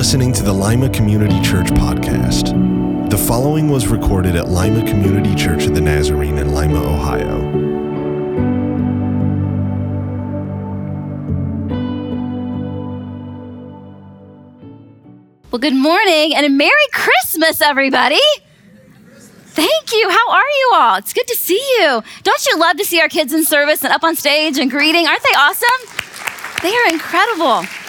listening to the Lima Community Church podcast. The following was recorded at Lima Community Church of the Nazarene in Lima, Ohio. Well, good morning and a Merry Christmas, everybody. Thank you. How are you all? It's good to see you. Don't you love to see our kids in service and up on stage and greeting? Aren't they awesome? They are incredible.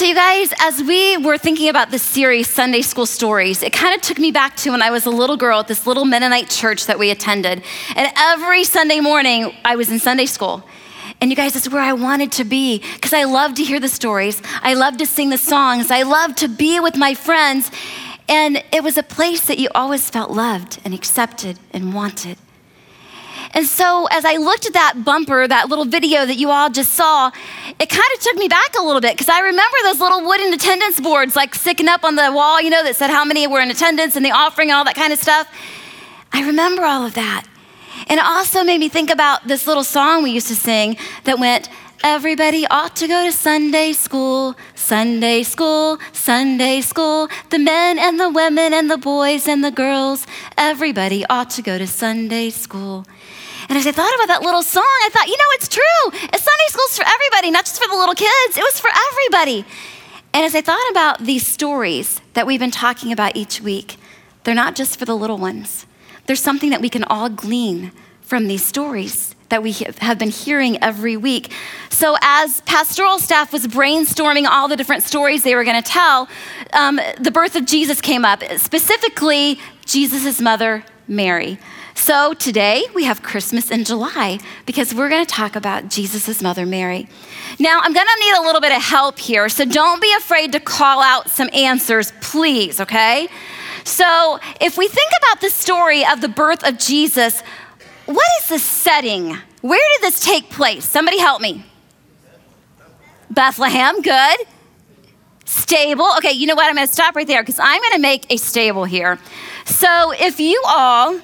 So, you guys, as we were thinking about this series, Sunday School Stories, it kind of took me back to when I was a little girl at this little Mennonite church that we attended. And every Sunday morning, I was in Sunday school. And you guys, that's where I wanted to be because I love to hear the stories. I love to sing the songs. I love to be with my friends. And it was a place that you always felt loved and accepted and wanted. And so, as I looked at that bumper, that little video that you all just saw, it kind of took me back a little bit because I remember those little wooden attendance boards like sticking up on the wall, you know, that said how many were in attendance and the offering and all that kind of stuff. I remember all of that. And it also made me think about this little song we used to sing that went, Everybody ought to go to Sunday school, Sunday school, Sunday school. The men and the women and the boys and the girls, everybody ought to go to Sunday school. And as I thought about that little song, I thought, you know, it's true. Sunday school's for everybody, not just for the little kids. It was for everybody. And as I thought about these stories that we've been talking about each week, they're not just for the little ones. There's something that we can all glean from these stories that we have been hearing every week. So, as pastoral staff was brainstorming all the different stories they were going to tell, um, the birth of Jesus came up, specifically Jesus' mother, Mary. So, today we have Christmas in July because we're going to talk about Jesus' mother, Mary. Now, I'm going to need a little bit of help here, so don't be afraid to call out some answers, please, okay? So, if we think about the story of the birth of Jesus, what is the setting? Where did this take place? Somebody help me. Bethlehem, good. Stable. Okay, you know what? I'm going to stop right there because I'm going to make a stable here. So, if you all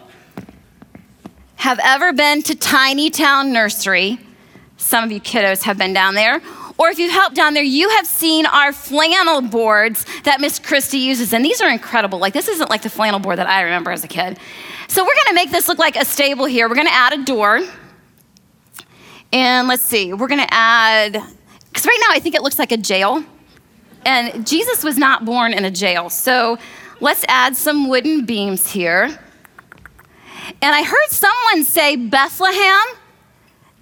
have ever been to Tiny Town Nursery, some of you kiddos have been down there, or if you've helped down there, you have seen our flannel boards that Miss Christie uses. And these are incredible. Like, this isn't like the flannel board that I remember as a kid. So, we're gonna make this look like a stable here. We're gonna add a door. And let's see, we're gonna add, because right now I think it looks like a jail. And Jesus was not born in a jail. So, let's add some wooden beams here. And I heard someone say Bethlehem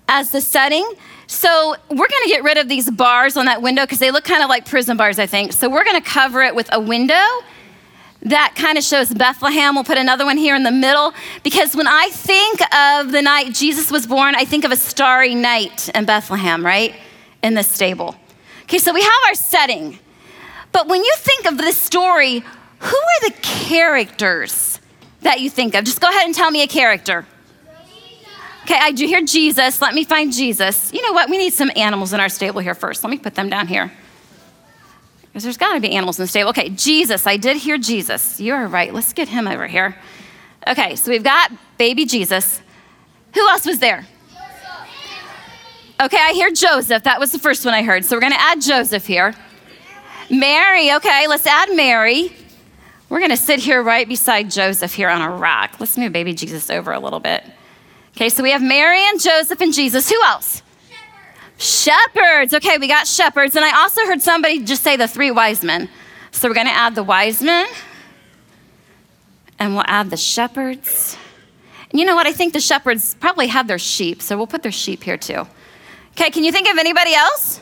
as the setting. So we're going to get rid of these bars on that window because they look kind of like prison bars, I think. So we're going to cover it with a window that kind of shows Bethlehem. We'll put another one here in the middle because when I think of the night Jesus was born, I think of a starry night in Bethlehem, right? In the stable. Okay, so we have our setting. But when you think of this story, who are the characters that you think of? Just go ahead and tell me a character. Okay, I do hear Jesus. Let me find Jesus. You know what? We need some animals in our stable here first. Let me put them down here. Because there's got to be animals in the stable. Okay, Jesus. I did hear Jesus. You're right. Let's get him over here. Okay, so we've got baby Jesus. Who else was there? Okay, I hear Joseph. That was the first one I heard. So we're going to add Joseph here. Mary. Okay, let's add Mary. We're going to sit here right beside Joseph here on a rock. Let's move baby Jesus over a little bit. Okay, so we have Mary and Joseph and Jesus. Who else? Shepherds. shepherds. Okay, we got shepherds. And I also heard somebody just say the three wise men. So we're going to add the wise men and we'll add the shepherds. And you know what? I think the shepherds probably have their sheep, so we'll put their sheep here too. Okay, can you think of anybody else?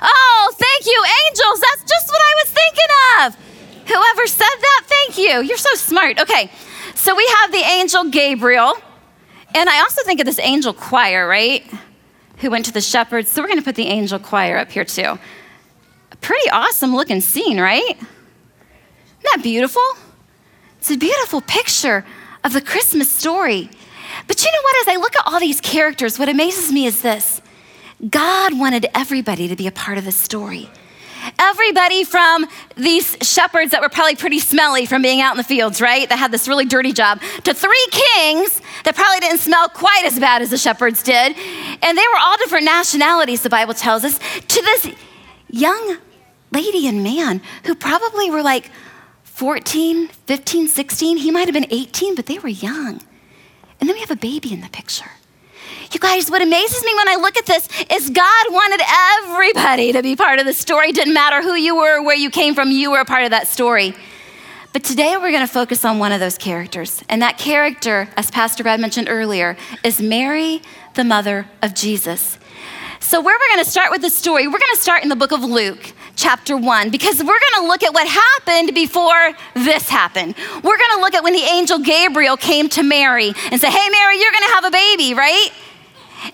Oh, thank you, angels. That's just what I was thinking of. Whoever said that, thank you. You're so smart. Okay, so we have the angel Gabriel. And I also think of this angel choir, right? Who went to the shepherds. So we're going to put the angel choir up here too. A pretty awesome looking scene, right? Isn't that beautiful? It's a beautiful picture of the Christmas story. But you know what? As I look at all these characters, what amazes me is this God wanted everybody to be a part of the story. Everybody from these shepherds that were probably pretty smelly from being out in the fields, right? That had this really dirty job, to three kings that probably didn't smell quite as bad as the shepherds did. And they were all different nationalities, the Bible tells us, to this young lady and man who probably were like 14, 15, 16. He might have been 18, but they were young. And then we have a baby in the picture. You guys, what amazes me when I look at this is God wanted everybody to be part of the story. It didn't matter who you were, where you came from, you were a part of that story. But today we're going to focus on one of those characters. And that character, as Pastor Brad mentioned earlier, is Mary, the mother of Jesus. So, where we're going to start with the story, we're going to start in the book of Luke, chapter 1, because we're going to look at what happened before this happened. We're going to look at when the angel Gabriel came to Mary and said, Hey, Mary, you're going to have a baby, right?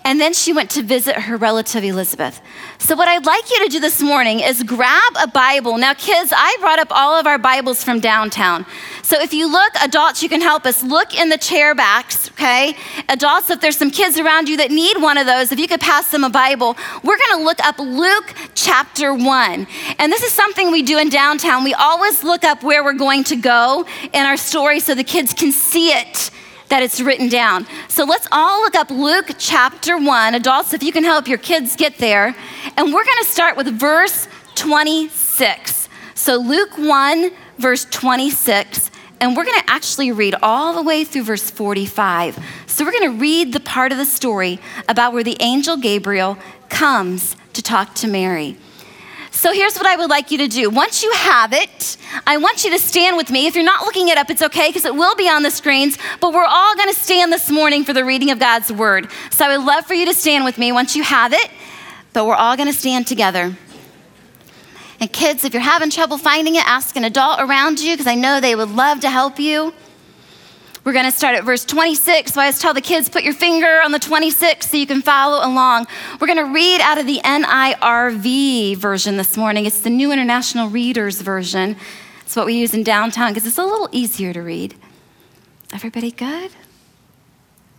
And then she went to visit her relative Elizabeth. So, what I'd like you to do this morning is grab a Bible. Now, kids, I brought up all of our Bibles from downtown. So, if you look, adults, you can help us. Look in the chair backs, okay? Adults, if there's some kids around you that need one of those, if you could pass them a Bible, we're gonna look up Luke chapter 1. And this is something we do in downtown. We always look up where we're going to go in our story so the kids can see it that it's written down. So let's all look up Luke chapter 1. Adults, if you can help your kids get there. And we're going to start with verse 26. So Luke 1, verse 26. And we're going to actually read all the way through verse 45. So we're going to read the part of the story about where the angel Gabriel comes to talk to Mary. So here's what I would like you to do. Once you have it, I want you to stand with me. If you're not looking it up, it's okay because it will be on the screens, but we're all going to stand this morning for the reading of God's word. So I would love for you to stand with me once you have it, but we're all going to stand together. And kids, if you're having trouble finding it, ask an adult around you because I know they would love to help you. We're going to start at verse 26. So I always tell the kids, put your finger on the 26 so you can follow along. We're going to read out of the NIRV version this morning. It's the New International Readers version. It's what we use in downtown because it's a little easier to read. Everybody good?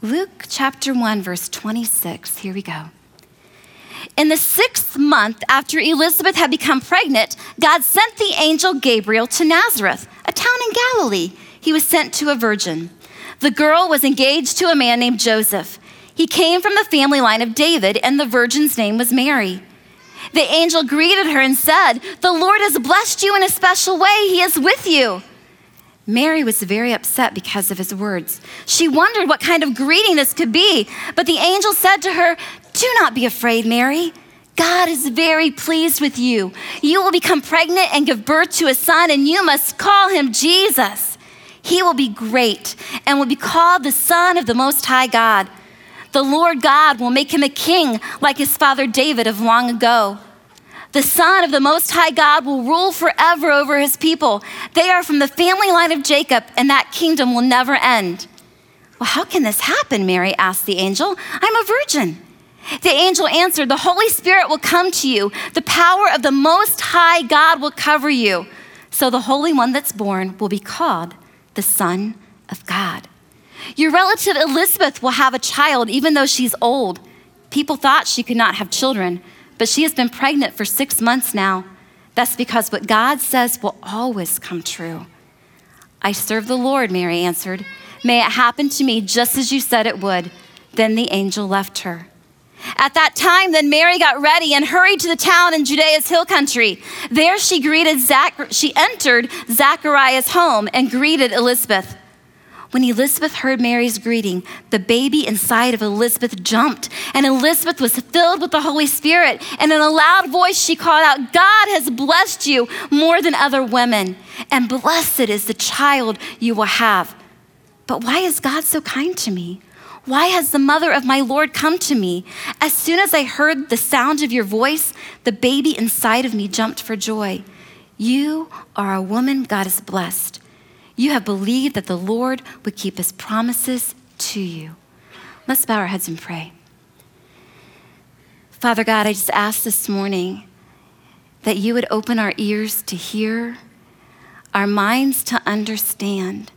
Luke chapter 1, verse 26. Here we go. In the sixth month after Elizabeth had become pregnant, God sent the angel Gabriel to Nazareth, a town in Galilee he was sent to a virgin. The girl was engaged to a man named Joseph. He came from the family line of David, and the virgin's name was Mary. The angel greeted her and said, The Lord has blessed you in a special way. He is with you. Mary was very upset because of his words. She wondered what kind of greeting this could be, but the angel said to her, Do not be afraid, Mary. God is very pleased with you. You will become pregnant and give birth to a son, and you must call him Jesus. He will be great and will be called the Son of the Most High God. The Lord God will make him a king like his father David of long ago. The Son of the Most High God will rule forever over his people. They are from the family line of Jacob, and that kingdom will never end. Well, how can this happen? Mary asked the angel. I'm a virgin. The angel answered, The Holy Spirit will come to you. The power of the Most High God will cover you. So the Holy One that's born will be called the Son of God. Your relative Elizabeth will have a child even though she's old. People thought she could not have children, but she has been pregnant for six months now. That's because what God says will always come true. I serve the Lord, Mary answered. May it happen to me just as you said it would. Then the angel left her. At that time, then Mary got ready and hurried to the town in Judea's hill country. There she greeted Zach- she entered Zachariah's home and greeted Elizabeth. When Elizabeth heard Mary's greeting, the baby inside of Elizabeth jumped, and Elizabeth was filled with the Holy Spirit. And in a loud voice, she called out, God has blessed you more than other women, and blessed is the child you will have. But why is God so kind to me? Why has the mother of my Lord come to me? As soon as I heard the sound of your voice, the baby inside of me jumped for joy. You are a woman God has blessed. You have believed that the Lord would keep his promises to you. Let's bow our heads and pray. Father God, I just ask this morning that you would open our ears to hear, our minds to understand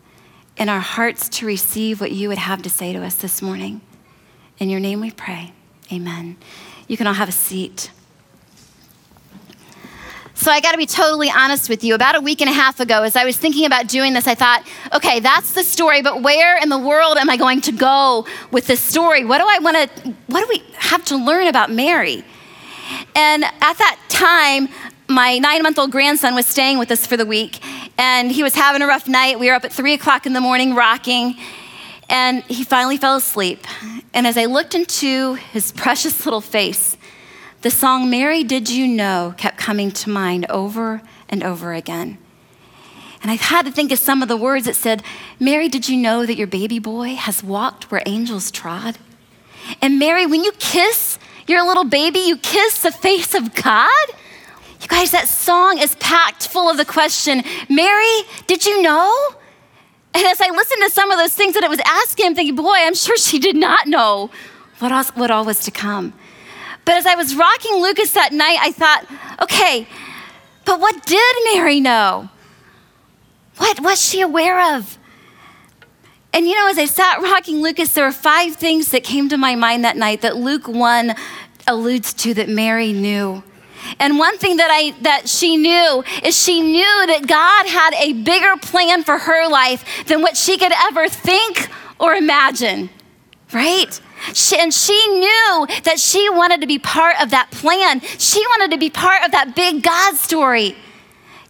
in our hearts to receive what you would have to say to us this morning. In your name we pray. Amen. You can all have a seat. So, I got to be totally honest with you. About a week and a half ago, as I was thinking about doing this, I thought, okay, that's the story, but where in the world am I going to go with this story? What do I want to, what do we have to learn about Mary? And at that time, my nine month old grandson was staying with us for the week, and he was having a rough night. We were up at three o'clock in the morning rocking, and he finally fell asleep. And as I looked into his precious little face, the song Mary Did You Know kept coming to mind over and over again. And I had to think of some of the words that said, Mary, did you know that your baby boy has walked where angels trod? And Mary, when you kiss your little baby, you kiss the face of God? You guys, that song is packed full of the question, Mary, did you know? And as I listened to some of those things that it was asking, I'm thinking, boy, I'm sure she did not know what, else, what all was to come. But as I was rocking Lucas that night, I thought, okay, but what did Mary know? What was she aware of? And you know, as I sat rocking Lucas, there were five things that came to my mind that night that Luke 1 alludes to that Mary knew. And one thing that I that she knew is she knew that God had a bigger plan for her life than what she could ever think or imagine. Right? She, and she knew that she wanted to be part of that plan. She wanted to be part of that big God story.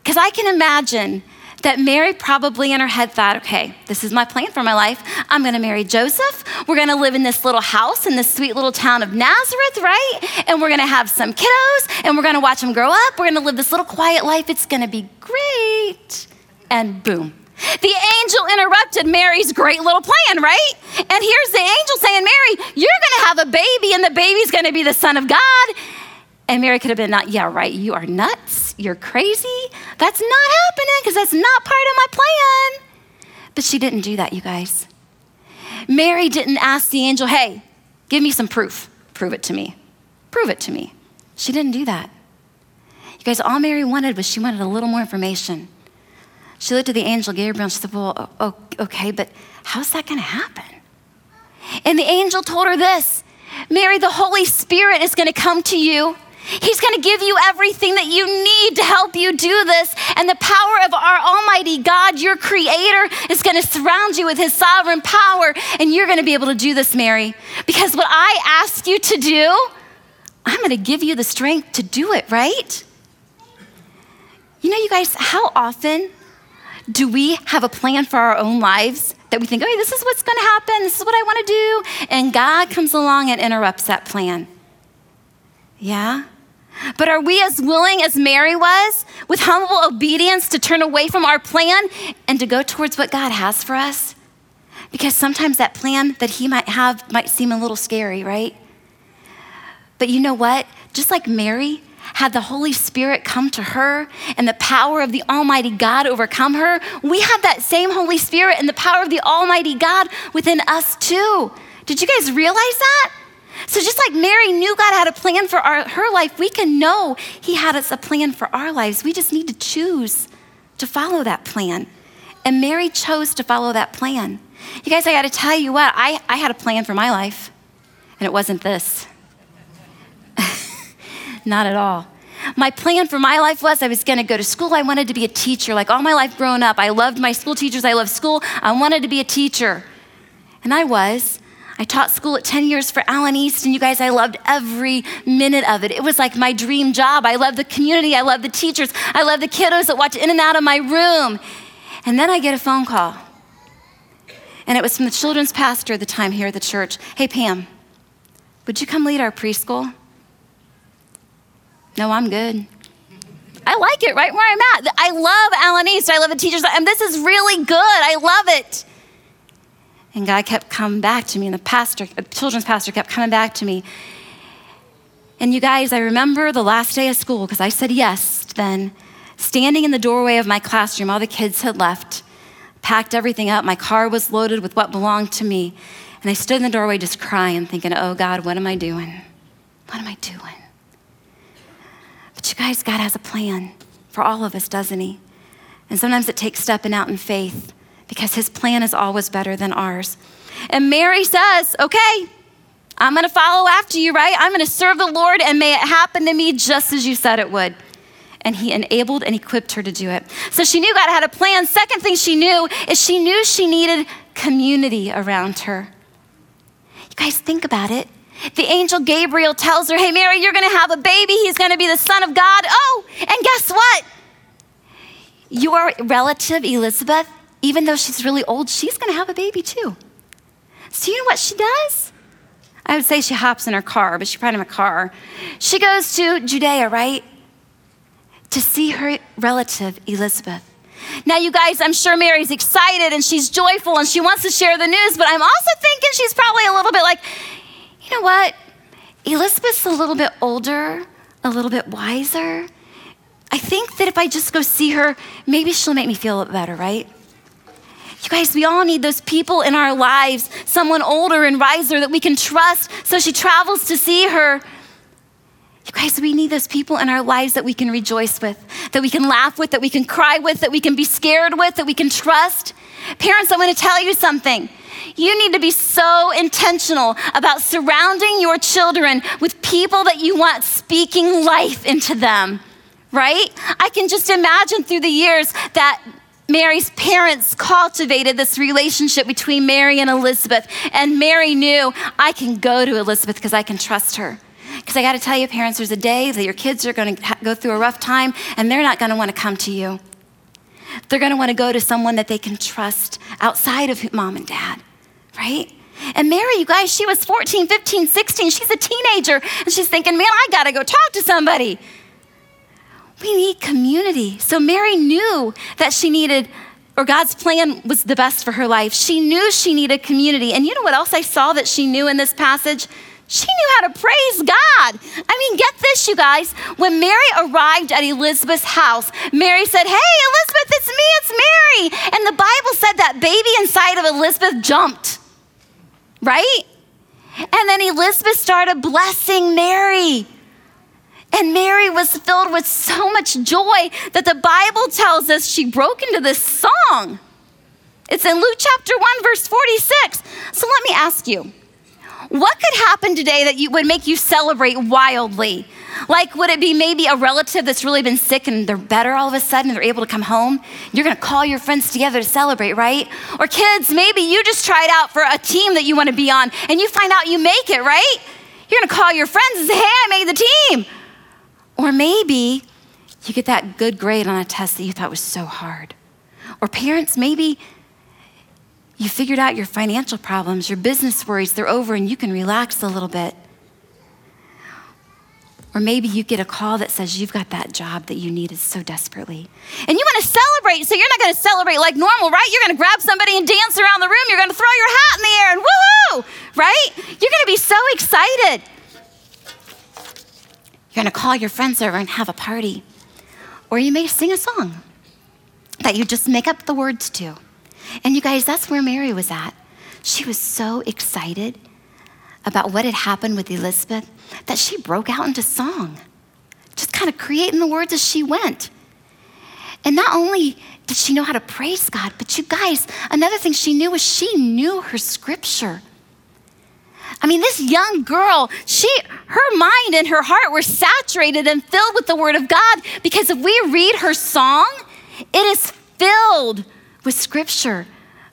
Because I can imagine that Mary probably in her head thought, okay, this is my plan for my life. I'm gonna marry Joseph. We're gonna live in this little house in this sweet little town of Nazareth, right? And we're gonna have some kiddos and we're gonna watch them grow up. We're gonna live this little quiet life. It's gonna be great. And boom. The angel interrupted Mary's great little plan, right? And here's the angel saying, Mary, you're gonna have a baby and the baby's gonna be the Son of God. And Mary could have been not, yeah, right, you are nuts, you're crazy. That's not happening because that's not part of my plan. But she didn't do that, you guys. Mary didn't ask the angel, hey, give me some proof. Prove it to me. Prove it to me. She didn't do that. You guys, all Mary wanted was she wanted a little more information. She looked at the angel Gabriel and she said, Well, okay, but how's that going to happen? And the angel told her this Mary, the Holy Spirit is going to come to you He's going to give you everything that you need to help you do this. And the power of our Almighty God, your Creator, is going to surround you with His sovereign power. And you're going to be able to do this, Mary. Because what I ask you to do, I'm going to give you the strength to do it, right? You know, you guys, how often do we have a plan for our own lives that we think, oh, this is what's going to happen, this is what I want to do? And God comes along and interrupts that plan. Yeah? But are we as willing as Mary was with humble obedience to turn away from our plan and to go towards what God has for us? Because sometimes that plan that He might have might seem a little scary, right? But you know what? Just like Mary had the Holy Spirit come to her and the power of the Almighty God overcome her, we have that same Holy Spirit and the power of the Almighty God within us too. Did you guys realize that? So, just like Mary knew God had a plan for our, her life, we can know He had us a plan for our lives. We just need to choose to follow that plan. And Mary chose to follow that plan. You guys, I got to tell you what, I, I had a plan for my life, and it wasn't this. Not at all. My plan for my life was I was going to go to school. I wanted to be a teacher. Like all my life growing up, I loved my school teachers. I loved school. I wanted to be a teacher. And I was. I taught school at 10 years for Allen East, and you guys, I loved every minute of it. It was like my dream job. I loved the community, I loved the teachers, I loved the kiddos that walked in and out of my room. And then I get a phone call. And it was from the children's pastor at the time here at the church. Hey, Pam, would you come lead our preschool? No, I'm good. I like it right where I'm at. I love Allen East. I love the teachers. And this is really good. I love it. And God kept coming back to me, and the pastor, the children's pastor kept coming back to me. And you guys, I remember the last day of school because I said yes then, standing in the doorway of my classroom, all the kids had left, packed everything up. My car was loaded with what belonged to me. And I stood in the doorway just crying, thinking, oh God, what am I doing? What am I doing? But you guys, God has a plan for all of us, doesn't He? And sometimes it takes stepping out in faith because his plan is always better than ours. And Mary says, Okay, I'm gonna follow after you, right? I'm gonna serve the Lord, and may it happen to me just as you said it would. And he enabled and equipped her to do it. So she knew God had a plan. Second thing she knew is she knew she needed community around her. You guys think about it. The angel Gabriel tells her, Hey, Mary, you're to have a baby. He's to be the Son of God. Oh, and guess what? Your relative, Elizabeth, even though she's really old, she's going to have a baby too. So, you know what she does? I would say she hops in her car, but she's probably in a car. She goes to Judea, right? To see her relative, Elizabeth. Now, you guys, I'm sure Mary's excited and she's joyful and she wants to share the news, but I'm also thinking she's probably a little bit like, you know what? Elizabeth's a little bit older, a little bit wiser. I think that if I just go see her, maybe she'll make me feel better, right? You guys, we all need those people in our lives, someone older and wiser that we can trust. So she travels to see her. You guys, we need those people in our lives that we can rejoice with, that we can laugh with, that we can cry with, that we can be scared with, that we can trust. Parents, I want to tell you something. You need to be so intentional about surrounding your children with people that you want speaking life into them, right? I can just imagine through the years that Mary's parents cultivated this relationship between Mary and Elizabeth. And Mary knew, I can go to Elizabeth because I can trust her. Because I got to tell you, parents, there's a day that your kids are going to go through a rough time and they're not going to want to come to you. They're going to want to go to someone that they can trust outside of mom and dad, right? And Mary, you guys, she was 14, 15, 16. She's a teenager and she's thinking, man, I got to go talk to somebody. We need community. So Mary knew that she needed, or God's plan was the best for her life. She knew she needed community. And you know what else I saw that she knew in this passage? She knew how to praise God. I mean, get this, you guys. When Mary arrived at Elizabeth's house, Mary said, Hey, Elizabeth, it's me, it's Mary. And the Bible said that baby inside of Elizabeth jumped, right? And then Elizabeth started blessing Mary. And Mary was filled with so much joy that the Bible tells us she broke into this song. It's in Luke chapter 1, verse 46. So let me ask you what could happen today that you, would make you celebrate wildly? Like, would it be maybe a relative that's really been sick and they're better all of a sudden and they're able to come home? You're gonna call your friends together to celebrate, right? Or kids, maybe you just tried out for a team that you wanna be on and you find out you make it, right? You're gonna call your friends and say, hey, I made the team. Or maybe you get that good grade on a test that you thought was so hard. Or parents, maybe you figured out your financial problems, your business worries, they're over, and you can relax a little bit. Or maybe you get a call that says you've got that job that you needed so desperately. And you want to celebrate, so you're not going to celebrate like normal, right? You're going to grab somebody and dance around the room. You're going to throw your hat in the air and woohoo, right? You're going to be so excited. You're going to call your friends over and have a party. Or you may sing a song that you just make up the words to. And you guys, that's where Mary was at. She was so excited about what had happened with Elizabeth that she broke out into song, just kind of creating the words as she went. And not only did she know how to praise God, but you guys, another thing she knew was she knew her scripture. I mean, this young girl, she, her mind and her heart were saturated and filled with the Word of God because if we read her song, it is filled with scripture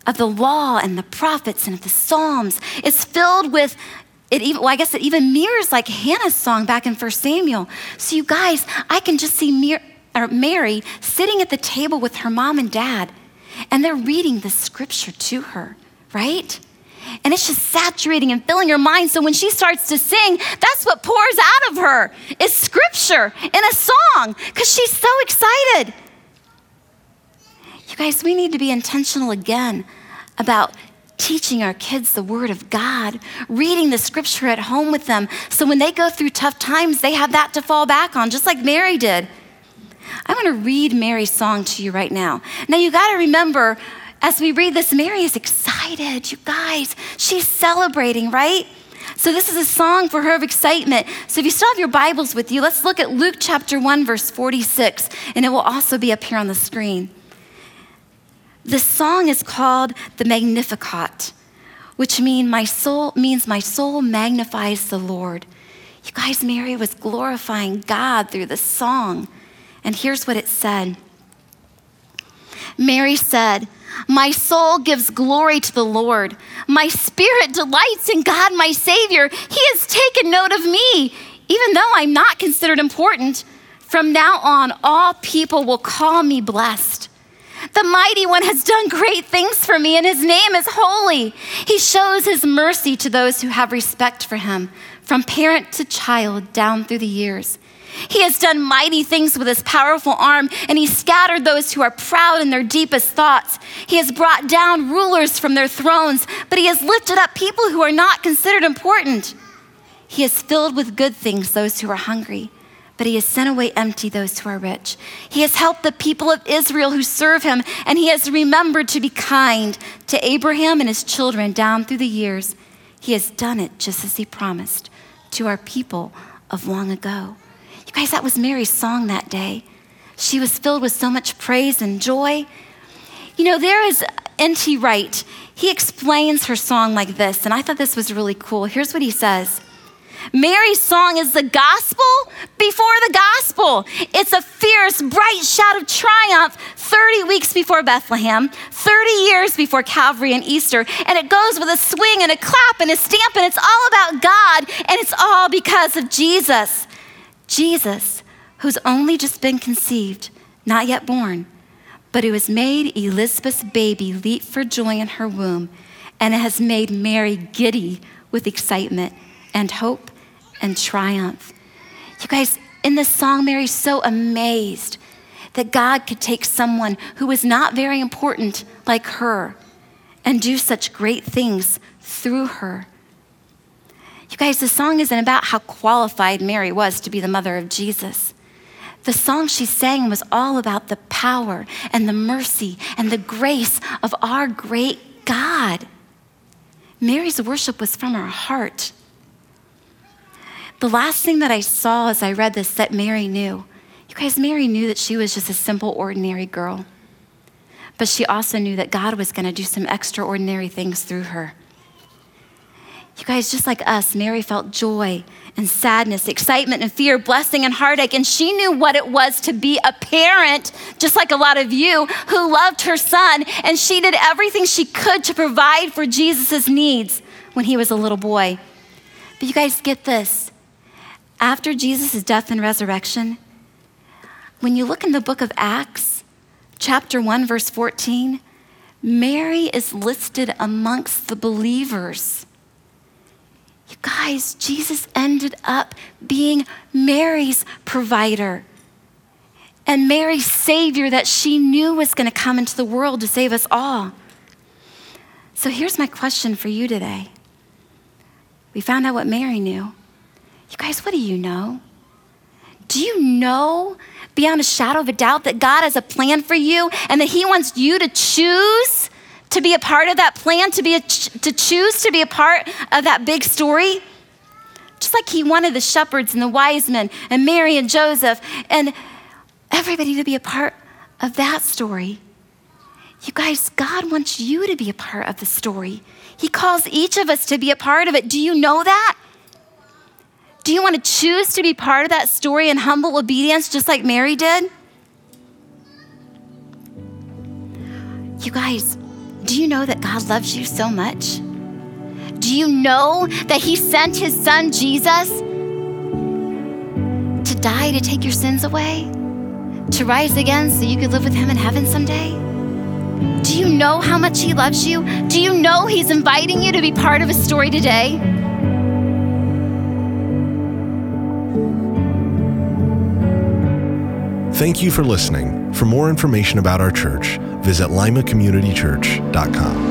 of the law and the prophets and of the Psalms. It's filled with it even, well, I guess it even mirrors like Hannah's song back in 1 Samuel. So, you guys, I can just see Mary sitting at the table with her mom and dad, and they're reading the scripture to her, right? And it's just saturating and filling her mind. So when she starts to sing, that's what pours out of her is scripture in a song because she's so excited. You guys, we need to be intentional again about teaching our kids the Word of God, reading the scripture at home with them. So when they go through tough times, they have that to fall back on, just like Mary did. I'm going to read Mary's song to you right now. Now, you got to remember, as we read this, Mary is excited. You guys, she's celebrating, right? So, this is a song for her of excitement. So, if you still have your Bibles with you, let's look at Luke chapter 1, verse 46, and it will also be up here on the screen. The song is called the Magnificat, which mean my soul, means my soul magnifies the Lord. You guys, Mary was glorifying God through the song. And here's what it said Mary said, My soul gives glory to the Lord. My spirit delights in God, my Savior. He has taken note of me, even though I'm not considered important. From now on, all people will call me blessed. The mighty one has done great things for me, and his name is holy. He shows his mercy to those who have respect for him, from parent to child down through the years. He has done mighty things with his powerful arm, and he scattered those who are proud in their deepest thoughts. He has brought down rulers from their thrones, but he has lifted up people who are not considered important. He has filled with good things those who are hungry, but he has sent away empty those who are rich. He has helped the people of Israel who serve him, and he has remembered to be kind to Abraham and his children down through the years. He has done it just as he promised to our people of long ago. You guys, that was Mary's song that day. She was filled with so much praise and joy. You know, there is N.T. Wright. He explains her song like this, and I thought this was really cool. Here's what he says Mary's song is the gospel before the gospel. It's a fierce, bright shout of triumph 30 weeks before Bethlehem, 30 years before Calvary and Easter. And it goes with a swing and a clap and a stamp, and it's all about God, and it's all because of Jesus. Jesus, who's only just been conceived, not yet born, but who has made Elizabeth's baby leap for joy in her womb, and has made Mary giddy with excitement and hope and triumph. You guys, in this song, Mary's so amazed that God could take someone who was not very important like her and do such great things through her. You guys, the song isn't about how qualified Mary was to be the mother of Jesus. The song she sang was all about the power and the mercy and the grace of our great God. Mary's worship was from her heart. The last thing that I saw as I read this that Mary knew, you guys, Mary knew that she was just a simple, ordinary girl. But she also knew that God was going to do some extraordinary things through her. You guys, just like us, Mary felt joy and sadness, excitement and fear, blessing and heartache. And she knew what it was to be a parent, just like a lot of you, who loved her son. And she did everything she could to provide for Jesus' needs when he was a little boy. But you guys get this. After Jesus' death and resurrection, when you look in the book of Acts, chapter 1, verse 14, Mary is listed amongst the believers. You guys, Jesus ended up being Mary's provider and Mary's savior that she knew was going to come into the world to save us all. So here's my question for you today. We found out what Mary knew. You guys, what do you know? Do you know beyond a shadow of a doubt that God has a plan for you and that He wants you to choose to be a part of that plan, to, be a, to choose to be a part of that big story. Just like he wanted the shepherds and the wise men and Mary and Joseph and everybody to be a part of that story. You guys, God wants you to be a part of the story. He calls each of us to be a part of it. Do you know that? Do you want to choose to be part of that story in humble obedience, just like Mary did? You guys, do you know that God loves you so much? Do you know that He sent His Son Jesus to die to take your sins away? To rise again so you could live with Him in heaven someday? Do you know how much He loves you? Do you know He's inviting you to be part of a story today? Thank you for listening. For more information about our church, visit limacommunitychurch.com.